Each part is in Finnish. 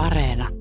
Areena.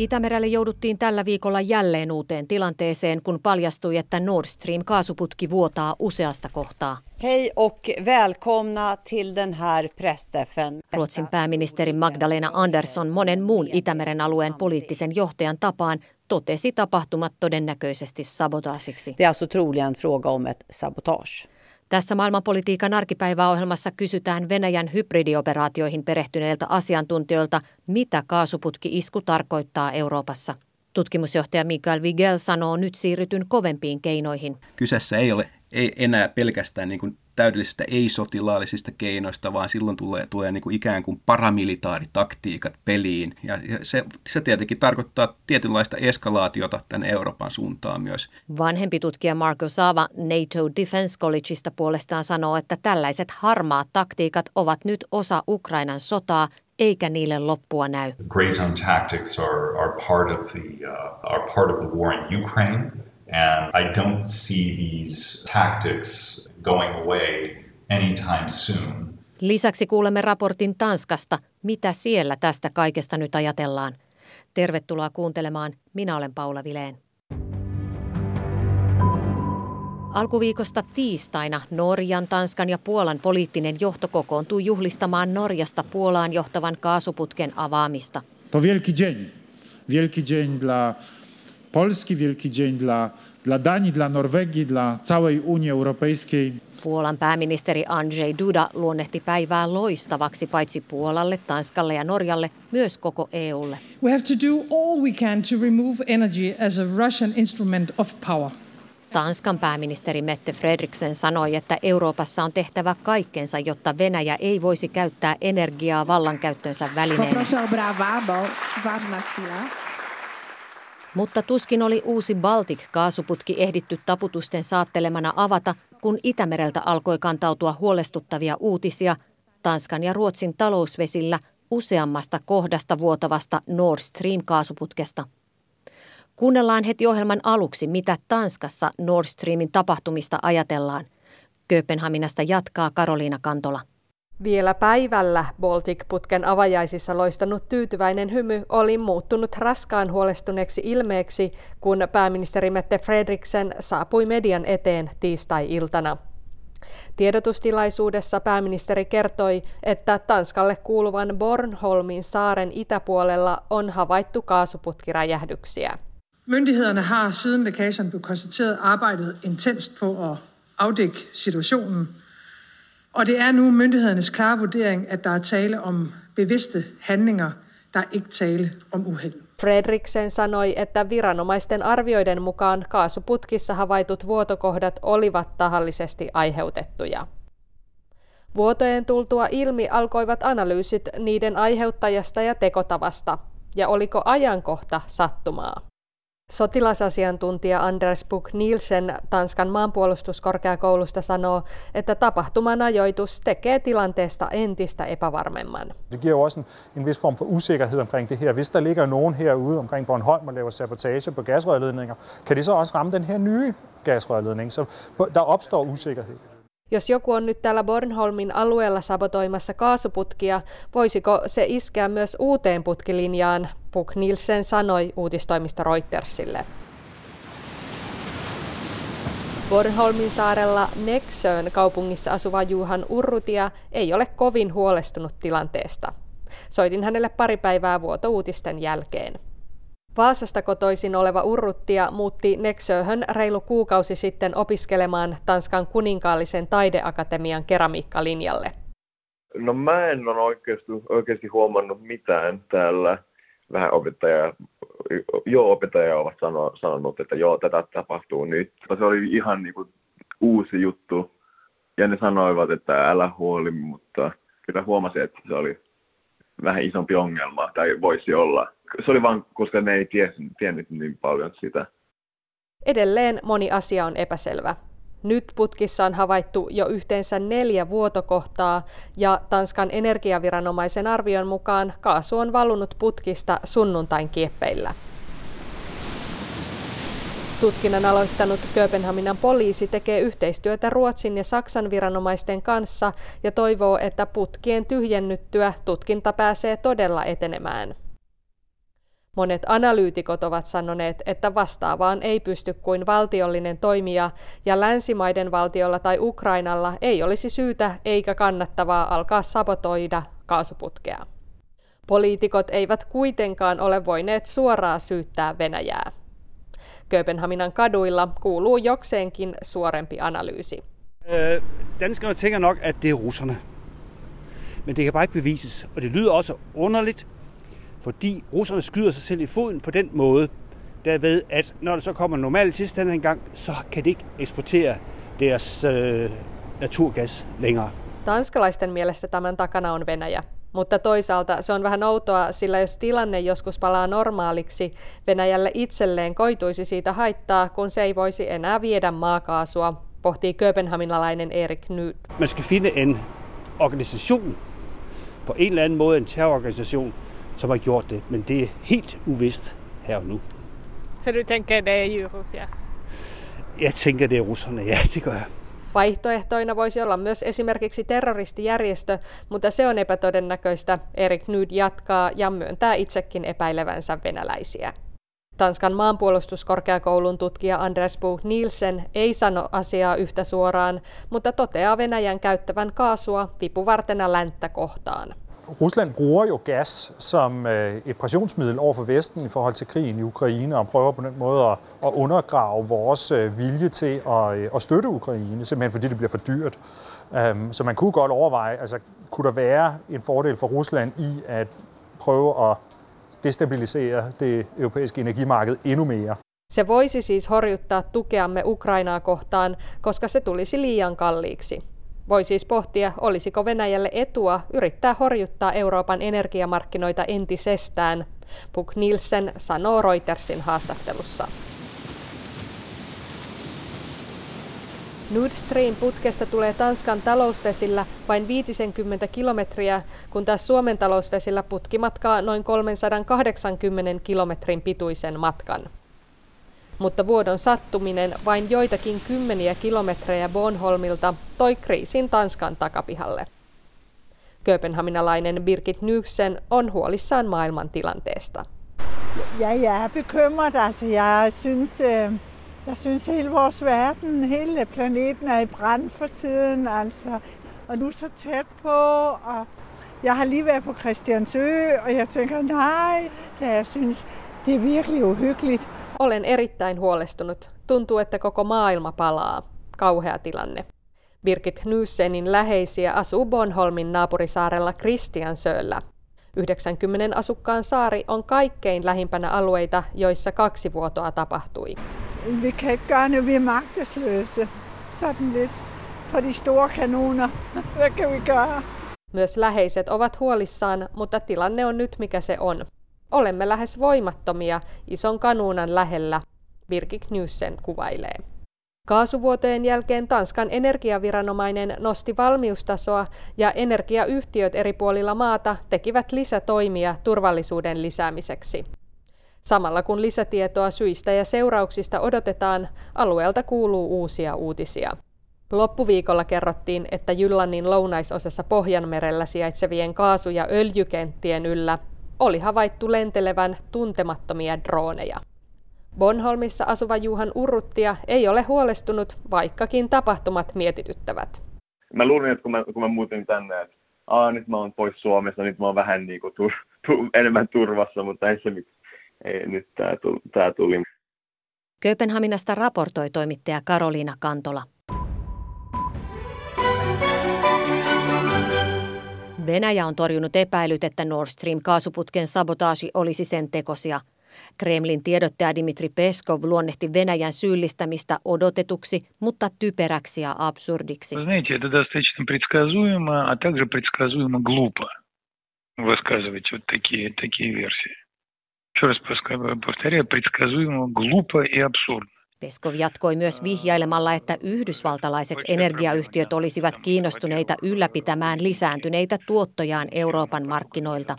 Itämerelle jouduttiin tällä viikolla jälleen uuteen tilanteeseen, kun paljastui, että Nord Stream kaasuputki vuotaa useasta kohtaa. Hej och välkomna till den här pressträffen. Ruotsin pääministeri Magdalena Andersson monen muun Itämeren alueen poliittisen johtajan tapaan totesi tapahtumat todennäköisesti sabotaasiksi. Det är alltså troligen fråga om ett sabotage. Tässä maailmanpolitiikan arkipäiväohjelmassa kysytään Venäjän hybridioperaatioihin perehtyneiltä asiantuntijoilta, mitä kaasuputki-isku tarkoittaa Euroopassa. Tutkimusjohtaja Mikael Vigel sanoo nyt siirrytyn kovempiin keinoihin. Kyseessä ei ole ei enää pelkästään niin kuin täydellisistä ei-sotilaallisista keinoista, vaan silloin tulee, tulee niin kuin ikään kuin paramilitaaritaktiikat peliin. Ja, ja se, se tietenkin tarkoittaa tietynlaista eskalaatiota tänne Euroopan suuntaan myös. Vanhempi tutkija Marco Sava NATO Defense Collegeista puolestaan sanoo, että tällaiset harmaat taktiikat ovat nyt osa Ukrainan sotaa, eikä niille loppua näy. Gray zone tactics are, are, part, of the, uh, are part of the war in Ukraine. And I don't see these tactics going away anytime soon. Lisäksi kuulemme raportin Tanskasta, mitä siellä tästä kaikesta nyt ajatellaan. Tervetuloa kuuntelemaan. Minä olen Paula Vileen. Alkuviikosta tiistaina Norjan, Tanskan ja Puolan poliittinen johto kokoontuu juhlistamaan Norjasta Puolaan johtavan kaasuputken avaamista. To wielki dzień. Wielki dzień dla Polski, wielki dzień dla, dla Danii, dla Norwegii, dla całej Unii Europejskiej. Puolan pääministeri Andrzej Duda luonnehti päivää loistavaksi paitsi Puolalle, Tanskalle ja Norjalle, myös koko EUlle. We have to do all we can to remove energy as a Russian instrument of power. Tanskan pääministeri Mette Fredriksen sanoi, että Euroopassa on tehtävä kaikkensa, jotta Venäjä ei voisi käyttää energiaa vallankäyttönsä välineenä. Mutta tuskin oli uusi Baltic-kaasuputki ehditty taputusten saattelemana avata, kun Itämereltä alkoi kantautua huolestuttavia uutisia Tanskan ja Ruotsin talousvesillä useammasta kohdasta vuotavasta Nord Stream-kaasuputkesta. Kuunnellaan heti ohjelman aluksi, mitä Tanskassa Nord Streamin tapahtumista ajatellaan. Kööpenhaminasta jatkaa Karoliina Kantola. Vielä päivällä Baltic-putken avajaisissa loistanut tyytyväinen hymy oli muuttunut raskaan huolestuneeksi ilmeeksi, kun pääministeri Mette Fredriksen saapui median eteen tiistai-iltana. Tiedotustilaisuudessa pääministeri kertoi, että Tanskalle kuuluvan Bornholmin saaren itäpuolella on havaittu kaasuputkiräjähdyksiä. Myndighederne har siden lækagen blev konstateret arbejdet intenst på at afdække situationen – og det er nu myndighedernes klare vurdering, at der er tale om bevidste handlinger, der er ikke tale om uheld. Fredriksen sanoi, että viranomaisten arvioiden mukaan kaasuputkissa havaitut vuotokohdat olivat tahallisesti aiheutettuja. Vuotojen tultua ilmi alkoivat analyysit niiden aiheuttajasta ja tekotavasta, ja oliko ajankohta sattumaa. Sotilasasiantuntija Anders Buch Nielsen Tanskan maanpuolustuskorkeakoulusta sanoo, että tapahtuman ajoitus tekee tilanteesta entistä epävarmemman. Det giver også en, en vis form for usikkerhed omkring det her. Hvis der ligger nogen herude omkring Bornholm og laver sabotage på gasrørledninger, kan de så også ramme den her nye gasrørledning? Så der opstår usikkerhed. Jos joku on nyt täällä Bornholmin alueella sabotoimassa kaasuputkia, voisiko se iskeä myös uuteen putkilinjaan, Puk Nielsen sanoi uutistoimista Reutersille. Bornholmin saarella Nexön kaupungissa asuva Juhan Urrutia ei ole kovin huolestunut tilanteesta. Soitin hänelle pari päivää vuotouutisten jälkeen. Vaasasta kotoisin oleva Urruttia muutti Nexöhön reilu kuukausi sitten opiskelemaan Tanskan kuninkaallisen taideakatemian keramiikkalinjalle. No mä en ole oikeasti, oikeasti huomannut mitään täällä. Vähän opettaja, joo opettaja ovat sanonut, että joo tätä tapahtuu nyt. Se oli ihan niin kuin uusi juttu ja ne sanoivat, että älä huoli, mutta kyllä huomasin, että se oli vähän isompi ongelma tai voisi olla se oli vain, koska ne ei tiennyt, tiennyt niin paljon sitä. Edelleen moni asia on epäselvä. Nyt putkissa on havaittu jo yhteensä neljä vuotokohtaa ja Tanskan energiaviranomaisen arvion mukaan kaasu on valunut putkista sunnuntain kieppeillä. Tutkinnan aloittanut Kööpenhaminan poliisi tekee yhteistyötä Ruotsin ja Saksan viranomaisten kanssa ja toivoo, että putkien tyhjennyttyä tutkinta pääsee todella etenemään. Monet analyytikot ovat sanoneet, että vastaavaan ei pysty kuin valtiollinen toimija, ja länsimaiden valtiolla tai Ukrainalla ei olisi syytä eikä kannattavaa alkaa sabotoida kaasuputkea. Poliitikot eivät kuitenkaan ole voineet suoraan syyttää Venäjää. Kööpenhaminan kaduilla kuuluu jokseenkin suorempi analyysi. Øh, danskerne tænker nok, at det er russerne. Men det kan bare ikke bevises. Og det lyder også underligt, fordi russerne skyder sig selv i foden på den måde, derved at når der så kommer normale tilstande engang, så kan de ikke eksportere deres øh, naturgas længere. Tanskalaisten mielestä tämän takana on Venäjä. Mutta toisaalta se on vähän outoa, sillä jos tilanne joskus palaa normaaliksi, Venäjälle itselleen koituisi siitä haittaa, kun se ei voisi enää viedä maakaasua, pohtii kööpenhaminalainen Erik Nyd. Man skal finde en organisation, på en eller anden måde en terrororganisation, som har gjort det, men det er helt uvist her og nu. Så du tänker det är ju Russia? Jeg tænker, det er russerne, ja, det gør jeg. Vaihtoehtoina voisi olla myös esimerkiksi terroristijärjestö, mutta se on epätodennäköistä. Erik Nyd jatkaa ja myöntää itsekin epäilevänsä venäläisiä. Tanskan maanpuolustuskorkeakoulun tutkija Andres Buch Nielsen ei sano asiaa yhtä suoraan, mutta toteaa Venäjän käyttävän kaasua vipuvartena länttä kohtaan. Rusland bruger jo gas som øh, et pressionsmiddel over for Vesten i forhold til krigen i Ukraine og prøver på den måde at, at undergrave vores øh, vilje til at, øh, at støtte Ukraine, simpelthen fordi det bliver for dyrt. Øhm, så man kunne godt overveje, altså kunne der være en fordel for Rusland i at prøve at destabilisere det europæiske energimarked endnu mere. Se voisi siis horjuttaa tukeamme Ukrainaa kohtaan, koska se tulisi liian kalliiksi. Voi siis pohtia, olisiko Venäjälle etua yrittää horjuttaa Euroopan energiamarkkinoita entisestään, Puk Nielsen sanoo Reutersin haastattelussa. Nord Stream-putkesta tulee Tanskan talousvesillä vain 50 kilometriä, kun taas Suomen talousvesillä putki matkaa noin 380 kilometrin pituisen matkan mutta vuodon sattuminen vain joitakin kymmeniä kilometrejä Bornholmilta toi kriisin Tanskan takapihalle. Kööpenhaminalainen Birgit Nyksen on huolissaan maailman tilanteesta. Ja, jeg er bekymret. Altså, jeg synes, øh, jeg synes hele vores verden, hele planeten er i brand for tiden. Altså, og nu så tæt på, og jeg har lige været på Christiansø, og jeg tænker, nej, så jeg synes, det er virkelig uhyggeligt. Olen erittäin huolestunut. Tuntuu, että koko maailma palaa. Kauhea tilanne. Birgit Knyssenin läheisiä asuu Bonholmin naapurisaarella Kristiansöllä. 90 asukkaan saari on kaikkein lähimpänä alueita, joissa kaksi vuotoa tapahtui. Vi kan ikke gøre noget, vi er magtesløse. Sådan lidt. For de store kanoner. Hvad kan vi gøre? Myös läheiset ovat huolissaan, mutta tilanne on nyt mikä se on. Olemme lähes voimattomia ison kanuunan lähellä, Virki Knudsen kuvailee. Kaasuvuotojen jälkeen Tanskan energiaviranomainen nosti valmiustasoa ja energiayhtiöt eri puolilla maata tekivät lisätoimia turvallisuuden lisäämiseksi. Samalla kun lisätietoa syistä ja seurauksista odotetaan, alueelta kuuluu uusia uutisia. Loppuviikolla kerrottiin, että Jyllannin lounaisosassa Pohjanmerellä sijaitsevien kaasu- ja öljykenttien yllä oli havaittu lentelevän tuntemattomia droneja. Bonholmissa asuva Juhan Urruttia ei ole huolestunut, vaikkakin tapahtumat mietityttävät. Mä luulin, että kun mä, kun mä muutin tänne, että Aa, nyt mä oon pois Suomesta, nyt mä oon vähän niin kuin tur, tu, enemmän turvassa, mutta ei se ei, nyt tää tuli, tää tuli. Kööpenhaminasta raportoi toimittaja Karoliina Kantola. Venäjä on torjunut epäilyt, että Nord Stream-kaasuputken sabotaasi olisi sen tekosia. Kremlin tiedottaja Dimitri Peskov luonnehti Venäjän syyllistämistä odotetuksi, mutta typeräksi ja absurdiksi. Знаете, это достаточно предсказуемо, а также предсказуемо глупо высказывать вот такие, такие версии. Еще раз повторяю, предсказуемо, глупо и абсурдно. Peskov jatkoi myös vihjailemalla, että yhdysvaltalaiset energiayhtiöt olisivat kiinnostuneita ylläpitämään lisääntyneitä tuottojaan Euroopan markkinoilta.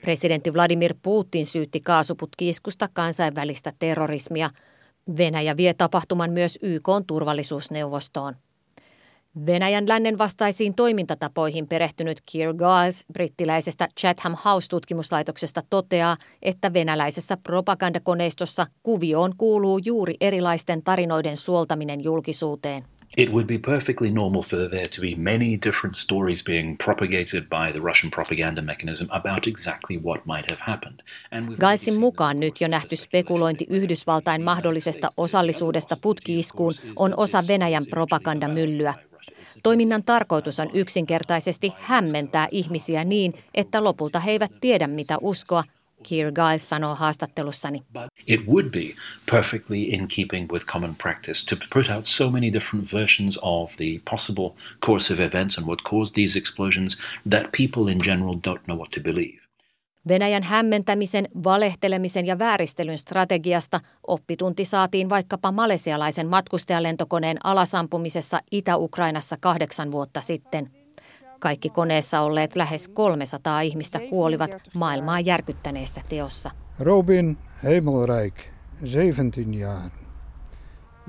Presidentti Vladimir Putin syytti kaasuputkiiskusta kansainvälistä terrorismia. Venäjä vie tapahtuman myös YK turvallisuusneuvostoon. Venäjän lännen vastaisiin toimintatapoihin perehtynyt Keir Giles brittiläisestä Chatham House-tutkimuslaitoksesta toteaa, että venäläisessä propagandakoneistossa kuvioon kuuluu juuri erilaisten tarinoiden suoltaminen julkisuuteen. It would be perfectly normal for there to be many different stories being propagated by the Russian propaganda mechanism about exactly what might have happened. Gaisin mukaan nyt jo nähty spekulointi Yhdysvaltain mahdollisesta osallisuudesta putkiiskuun on osa Venäjän propagandamyllyä. Toiminnan tarkoitus on yksinkertaisesti hämmentää ihmisiä niin, että lopulta he eivät tiedä mitä uskoa, Keir Giles sanoo haastattelussani. It would be perfectly in keeping with common practice to put out so many different versions of the possible course of events and what caused these explosions that people in general don't know what to believe. Venäjän hämmentämisen, valehtelemisen ja vääristelyn strategiasta oppitunti saatiin vaikkapa malesialaisen matkustajalentokoneen alasampumisessa Itä-Ukrainassa kahdeksan vuotta sitten. Kaikki koneessa olleet lähes 300 ihmistä kuolivat maailmaa järkyttäneessä teossa. Robin Hemelrijk, 17 jaar.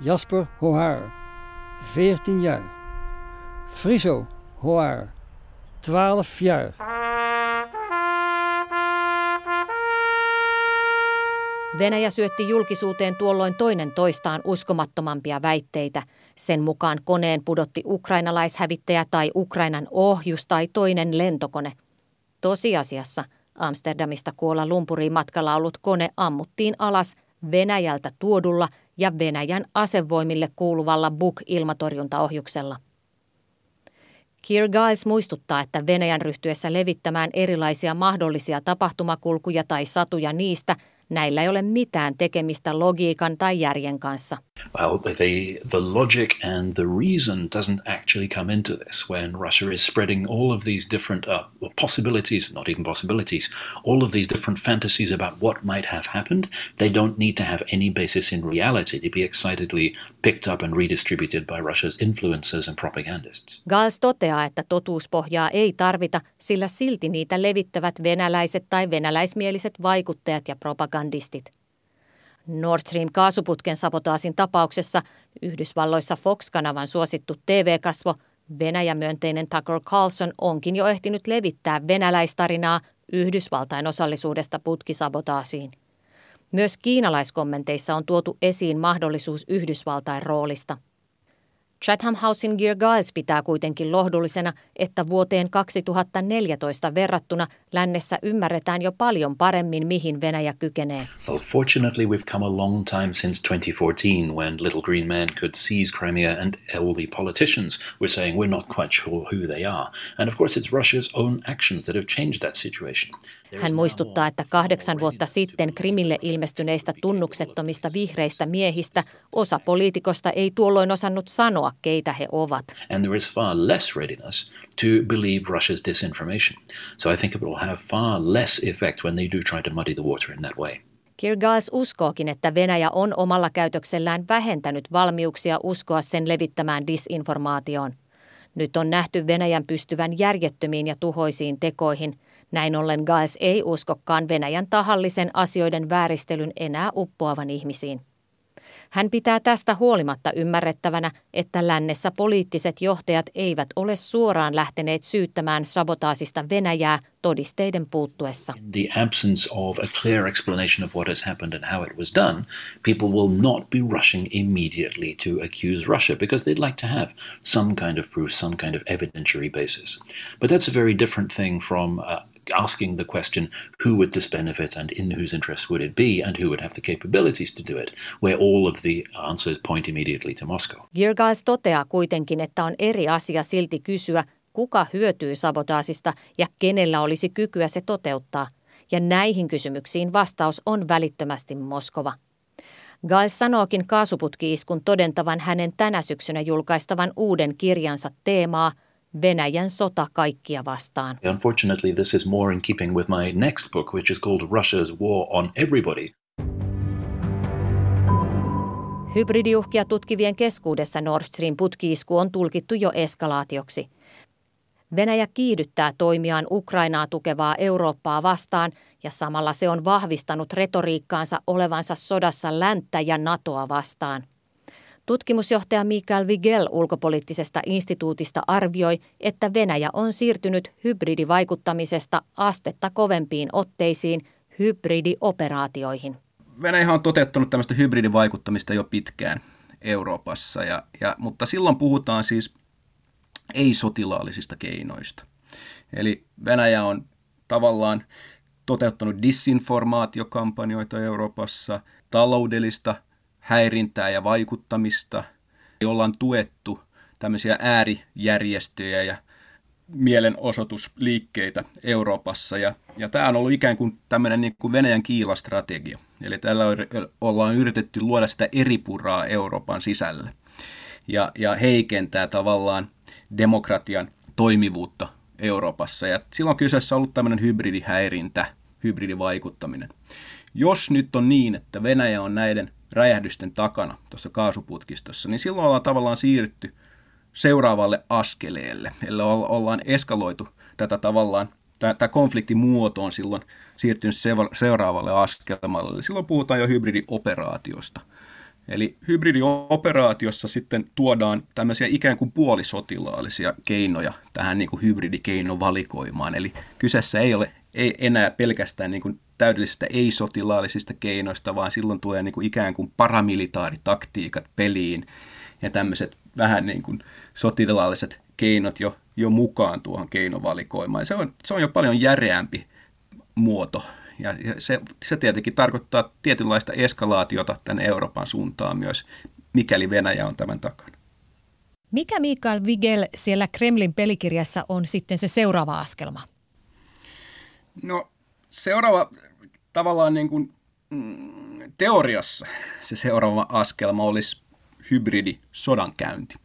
Jasper Hoar, 14 jaar. Friso Hoar, 12 jaar. Venäjä syötti julkisuuteen tuolloin toinen toistaan uskomattomampia väitteita. Sen mukaan koneen pudotti ukrainalaishävittäjä tai Ukrainan ohjus tai toinen lentokone. Tosiasiassa Amsterdamista Kuola Lumpuriin matkalla ollut kone ammuttiin alas Venäjältä tuodulla ja Venäjän asevoimille kuuluvalla Buk-ilmatorjuntaohjuksella. Keir Giles muistuttaa, että Venäjän ryhtyessä levittämään erilaisia mahdollisia tapahtumakulkuja tai satuja niistä – Näillä ei ole mitään tekemistä logiikan tai järjen kanssa. Well, the, the logic and the reason doesn't actually come into this when Russia is spreading all of these different uh, possibilities, not even possibilities, all of these different fantasies about what might have happened. They don't need to have any basis in reality to be excitedly picked up and redistributed by Russia's influencers and propagandists. Gals toteaa, että totuuspohjaa ei tarvita, sillä silti niitä levittävät venäläiset tai venäläismieliset vaikuttajat ja propagandistit. Nord Stream kaasuputken sabotaasin tapauksessa Yhdysvalloissa Fox-kanavan suosittu TV-kasvo Venäjä-myönteinen Tucker Carlson onkin jo ehtinyt levittää venäläistarinaa Yhdysvaltain osallisuudesta putkisabotaasiin. Myös kiinalaiskommenteissa on tuotu esiin mahdollisuus Yhdysvaltain roolista – Chatham Housein Gear Giles pitää kuitenkin lohdullisena, että vuoteen 2014 verrattuna lännessä ymmärretään jo paljon paremmin, mihin Venäjä kykenee. Well, fortunately we've come a long time since 2014 when Little Green Man could seize Crimea and the politicians were saying we're not quite sure who they are. And of course it's Russia's own actions that have changed that situation. Hän muistuttaa, että kahdeksan vuotta sitten Krimille ilmestyneistä tunnuksettomista vihreistä miehistä osa poliitikosta ei tuolloin osannut sanoa, keitä he ovat. And there is far less readiness to believe Russia's disinformation. So I think it will have far less effect when they do try to muddy the water in that way. Kirgais uskookin, että Venäjä on omalla käytöksellään vähentänyt valmiuksia uskoa sen levittämään disinformaatioon. Nyt on nähty Venäjän pystyvän järjettömiin ja tuhoisiin tekoihin – näin ollen Gaes ei uskokaan Venäjän tahallisen asioiden vääristelyn enää uppoavan ihmisiin. Hän pitää tästä huolimatta ymmärrettävänä, että lännessä poliittiset johtajat eivät ole suoraan lähteneet syyttämään sabotaasista Venäjää todisteiden puuttuessa. The absence of a clear explanation of what has happened and how it was done, people will not be rushing immediately to accuse Russia because they'd like to have some kind of proof, some kind of evidentiary basis. But that's a very different thing from uh, asking the question who would this benefit and in whose interest would it be and who would have the capabilities to do it, where all of the answers point immediately to Moscow. Girgais toteaa kuitenkin, että on eri asia silti kysyä, kuka hyötyy sabotaasista ja kenellä olisi kykyä se toteuttaa. Ja näihin kysymyksiin vastaus on välittömästi Moskova. Gais sanookin kaasuputkiiskun todentavan hänen tänä syksynä julkaistavan uuden kirjansa teemaa – Venäjän sota kaikkia vastaan. Unfortunately, this is more in keeping with my next book, which is called Russia's War on Everybody. Hybridiuhkia tutkivien keskuudessa Nord Stream putkiisku on tulkittu jo eskalaatioksi. Venäjä kiihdyttää toimiaan Ukrainaa tukevaa Eurooppaa vastaan ja samalla se on vahvistanut retoriikkaansa olevansa sodassa länttä ja NATOa vastaan. Tutkimusjohtaja Mikael Vigel ulkopoliittisesta instituutista arvioi, että Venäjä on siirtynyt hybridivaikuttamisesta astetta kovempiin otteisiin hybridioperaatioihin. Venäjä on toteuttanut tämmöistä hybridivaikuttamista jo pitkään Euroopassa, ja, ja, mutta silloin puhutaan siis ei-sotilaallisista keinoista. Eli Venäjä on tavallaan toteuttanut disinformaatiokampanjoita Euroopassa, taloudellista häirintää ja vaikuttamista, jolla on tuettu tämmöisiä äärijärjestöjä ja mielenosoitusliikkeitä Euroopassa. Ja, ja tämä on ollut ikään kuin tämmöinen niin kuin Venäjän kiilastrategia. Eli tällä ollaan yritetty luoda sitä eripuraa Euroopan sisälle ja, ja heikentää tavallaan demokratian toimivuutta Euroopassa. Ja silloin kyseessä on ollut tämmöinen hybridihäirintä, hybridivaikuttaminen. Jos nyt on niin, että Venäjä on näiden räjähdysten takana tuossa kaasuputkistossa, niin silloin ollaan tavallaan siirrytty seuraavalle askeleelle. Eli ollaan eskaloitu tätä tavallaan, tämä konfliktimuoto on silloin siirtynyt seuraavalle askelmalle. Eli silloin puhutaan jo hybridioperaatiosta. Eli hybridioperaatiossa sitten tuodaan tämmöisiä ikään kuin puolisotilaallisia keinoja tähän niin kuin hybridikeinovalikoimaan. Eli kyseessä ei ole ei enää pelkästään niin kuin täydellisistä ei-sotilaallisista keinoista, vaan silloin tulee niin kuin ikään kuin paramilitaaritaktiikat peliin ja tämmöiset vähän niin kuin sotilaalliset keinot jo, jo mukaan tuohon keinovalikoimaan. Se on, se on jo paljon järeämpi muoto ja se, se tietenkin tarkoittaa tietynlaista eskalaatiota tänne Euroopan suuntaan myös, mikäli Venäjä on tämän takana. Mikä Mikael Vigel siellä Kremlin pelikirjassa on sitten se seuraava askelma? No seuraava tavallaan niin kuin, mm, teoriassa se seuraava askelma olisi hybridisodankäynti.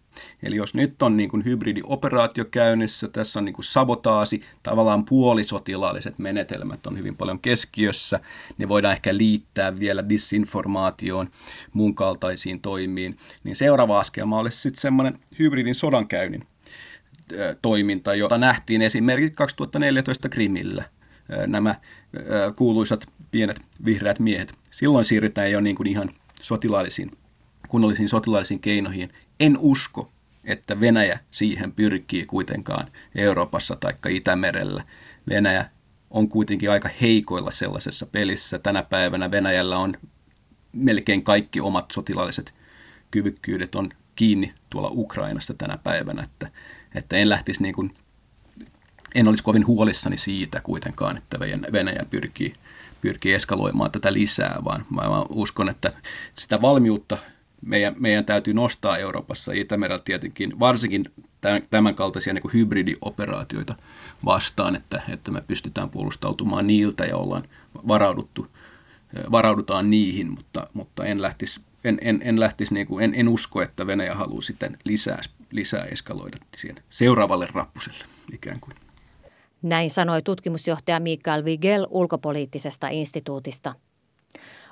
Eli jos nyt on niin kuin hybridioperaatio käynnissä, tässä on niin kuin sabotaasi, tavallaan puolisotilaalliset menetelmät on hyvin paljon keskiössä, ne voidaan ehkä liittää vielä disinformaatioon, muun kaltaisiin toimiin, niin seuraava askelma olisi sitten semmoinen hybridin sodankäynnin toiminta, jota nähtiin esimerkiksi 2014 Krimillä. Nämä kuuluisat pienet vihreät miehet. Silloin siirrytään jo niin kuin ihan sotilaallisiin kunnollisiin sotilaallisiin keinoihin. En usko, että Venäjä siihen pyrkii kuitenkaan Euroopassa tai Itämerellä. Venäjä on kuitenkin aika heikoilla sellaisessa pelissä. Tänä päivänä Venäjällä on melkein kaikki omat sotilaalliset kyvykkyydet on kiinni tuolla Ukrainassa tänä päivänä, että, että en lähtisi niin kuin, en olisi kovin huolissani siitä kuitenkaan, että Venäjä pyrkii, pyrkii eskaloimaan tätä lisää, vaan mä uskon, että sitä valmiutta meidän, meidän täytyy nostaa Euroopassa ja Itämerellä tietenkin varsinkin tämän kaltaisia niin hybridioperaatioita vastaan, että, että me pystytään puolustautumaan niiltä ja ollaan varauduttu, varaudutaan niihin, mutta, mutta en lähtisi, en, en, en, lähtisi niin kuin, en, en usko, että Venäjä haluaa sitten lisää, lisää eskaloida siihen seuraavalle rappuselle ikään kuin. Näin sanoi tutkimusjohtaja Mikael Vigel ulkopoliittisesta instituutista.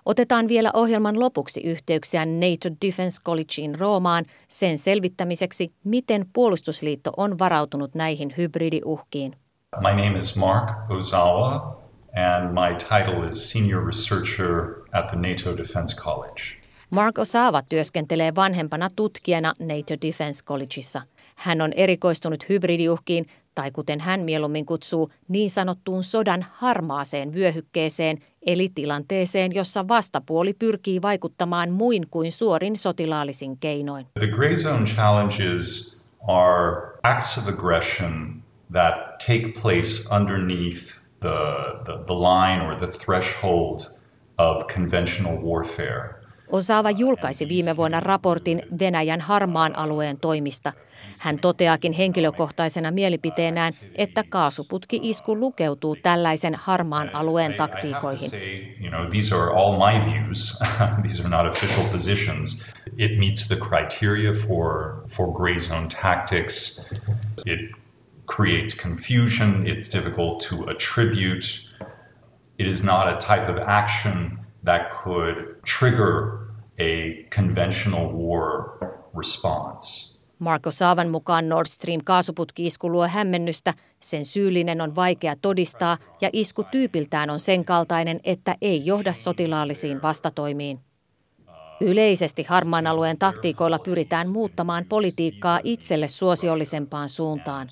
Otetaan vielä ohjelman lopuksi yhteyksiä NATO Defense Collegeen Roomaan sen selvittämiseksi, miten puolustusliitto on varautunut näihin hybridiuhkiin. My name is Mark Ozawa and my title is Senior Researcher at the NATO Defense College. Mark Osawa työskentelee vanhempana tutkijana NATO Defense Collegeissa. Hän on erikoistunut hybridiuhkiin tai kuten hän mieluummin kutsuu, niin sanottuun sodan harmaaseen vyöhykkeeseen, eli tilanteeseen, jossa vastapuoli pyrkii vaikuttamaan muin kuin suorin sotilaallisin keinoin. The gray zone challenges are acts of aggression that take place underneath the, the, the line or the threshold of conventional warfare. Osaava julkaisi viime vuonna raportin Venäjän harmaan alueen toimista. Hän toteakin henkilökohtaisena mielipiteenään, että kaasuputki-isku lukeutuu tällaisen harmaan alueen taktiikoihin. Creates confusion. It's difficult to attribute. It is not a type of action that could trigger a conventional war response. Marko Saavan mukaan Nord Stream kaasuputki-isku luo hämmennystä, sen syyllinen on vaikea todistaa ja isku tyypiltään on sen kaltainen, että ei johda sotilaallisiin vastatoimiin. Yleisesti harmaan alueen taktiikoilla pyritään muuttamaan politiikkaa itselle suosiollisempaan suuntaan.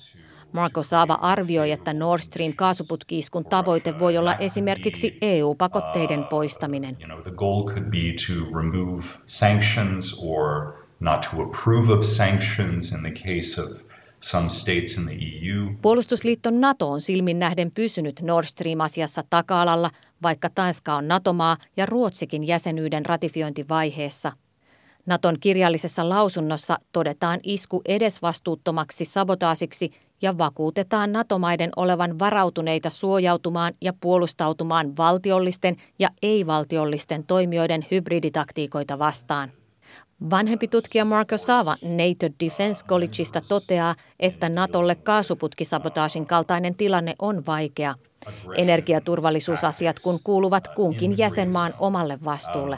Marko Saava arvioi, että Nord Stream kaasuputkiiskun tavoite voi olla esimerkiksi EU-pakotteiden poistaminen. EU. Puolustusliitto NATO on silmin nähden pysynyt Nord Stream-asiassa taka-alalla, vaikka Tanska on NATO-maa ja Ruotsikin jäsenyyden ratifiointivaiheessa. Naton kirjallisessa lausunnossa todetaan isku edesvastuuttomaksi sabotaasiksi ja vakuutetaan NATO-maiden olevan varautuneita suojautumaan ja puolustautumaan valtiollisten ja ei-valtiollisten toimijoiden hybriditaktiikoita vastaan. Vanhempi tutkija Marco Sava NATO Defense Collegeista toteaa, että Natolle kaasuputkisabotaasin kaltainen tilanne on vaikea. Energiaturvallisuusasiat kun kuuluvat kunkin jäsenmaan omalle vastuulle.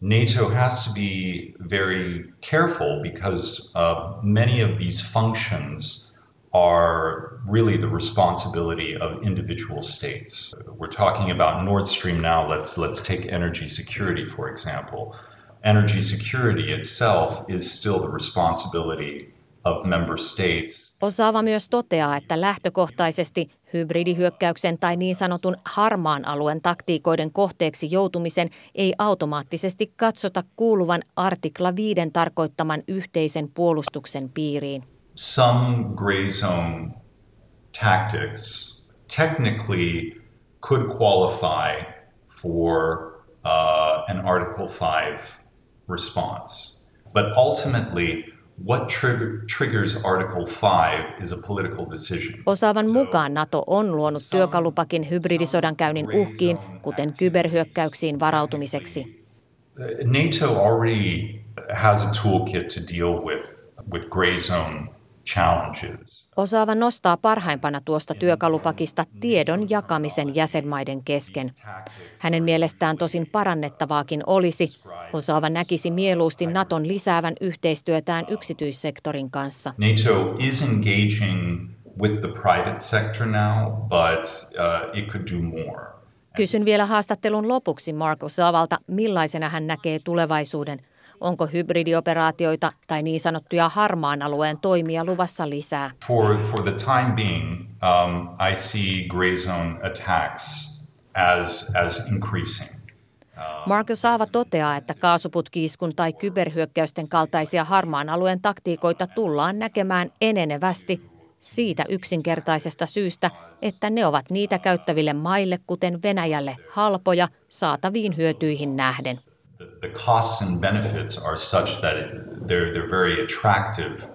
NATO has to be very careful because uh, many of these functions are really the responsibility of individual states. We're talking about Nord Stream now. Let's let's take energy security for example. Energy security itself is still the responsibility of member states. Osaava myös toteaa, että lähtökohtaisesti hybridihyökkäyksen tai niin sanotun harmaan alueen taktiikoiden kohteeksi joutumisen ei automaattisesti katsota kuuluvan artikla 5 tarkoittaman yhteisen puolustuksen piiriin. Some gray zone tactics technically could qualify for uh, an Article 5 response. But ultimately, what trigger, triggers Article 5 is a political decision. Osaavan mukaan NATO on luonut työkalupakin hybridisodankäynnin uhkiin, kuten kyberhyökkäyksiin varautumiseksi. NATO already has a toolkit to deal with, with gray zone. Osaava nostaa parhaimpana tuosta työkalupakista tiedon jakamisen jäsenmaiden kesken. Hänen mielestään tosin parannettavaakin olisi. Osaava näkisi mieluusti Naton lisäävän yhteistyötään yksityissektorin kanssa. NATO is engaging with the private sector now, but uh, it could do more. Kysyn vielä haastattelun lopuksi Marko Saavalta, millaisena hän näkee tulevaisuuden – Onko hybridioperaatioita tai niin sanottuja harmaan alueen toimia luvassa lisää? For, for the time being, um, I see gray zone attacks as, as increasing. Marko Saava toteaa, että kaasuputkiiskun tai kyberhyökkäysten kaltaisia harmaan alueen taktiikoita tullaan näkemään enenevästi siitä yksinkertaisesta syystä, että ne ovat niitä käyttäville maille, kuten Venäjälle, halpoja saataviin hyötyihin nähden the, costs and benefits are such that it, they're, they're very attractive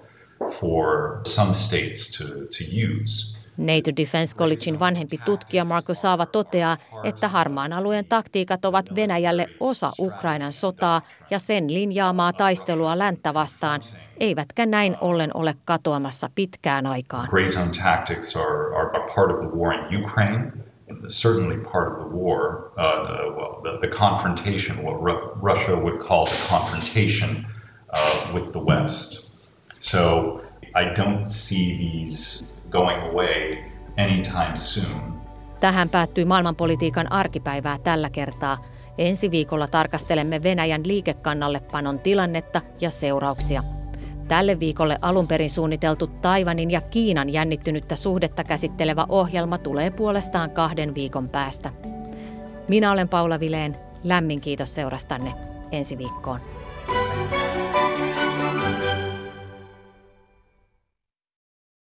for some states to, to use. NATO Defense Collegein vanhempi tutkija Marko Saava toteaa, että harmaan alueen taktiikat ovat Venäjälle osa Ukrainan sotaa ja sen linjaamaa taistelua länttä vastaan, eivätkä näin ollen ole katoamassa pitkään aikaan. Gray zone tactics are, are part of the war in Ukraine. Certainly part of the war, uh, well, the, the, confrontation, what Ru- Russia would call the confrontation uh, with the West. So I don't see these going away anytime soon. Tähän päättyy maailmanpolitiikan arkipäivää tällä kertaa. Ensi viikolla tarkastelemme Venäjän liikekannallepanon tilannetta ja seurauksia. Tälle viikolle alun perin suunniteltu Taivanin ja Kiinan jännittynyttä suhdetta käsittelevä ohjelma tulee puolestaan kahden viikon päästä. Minä olen Paula Vileen. Lämmin kiitos seurastanne. Ensi viikkoon.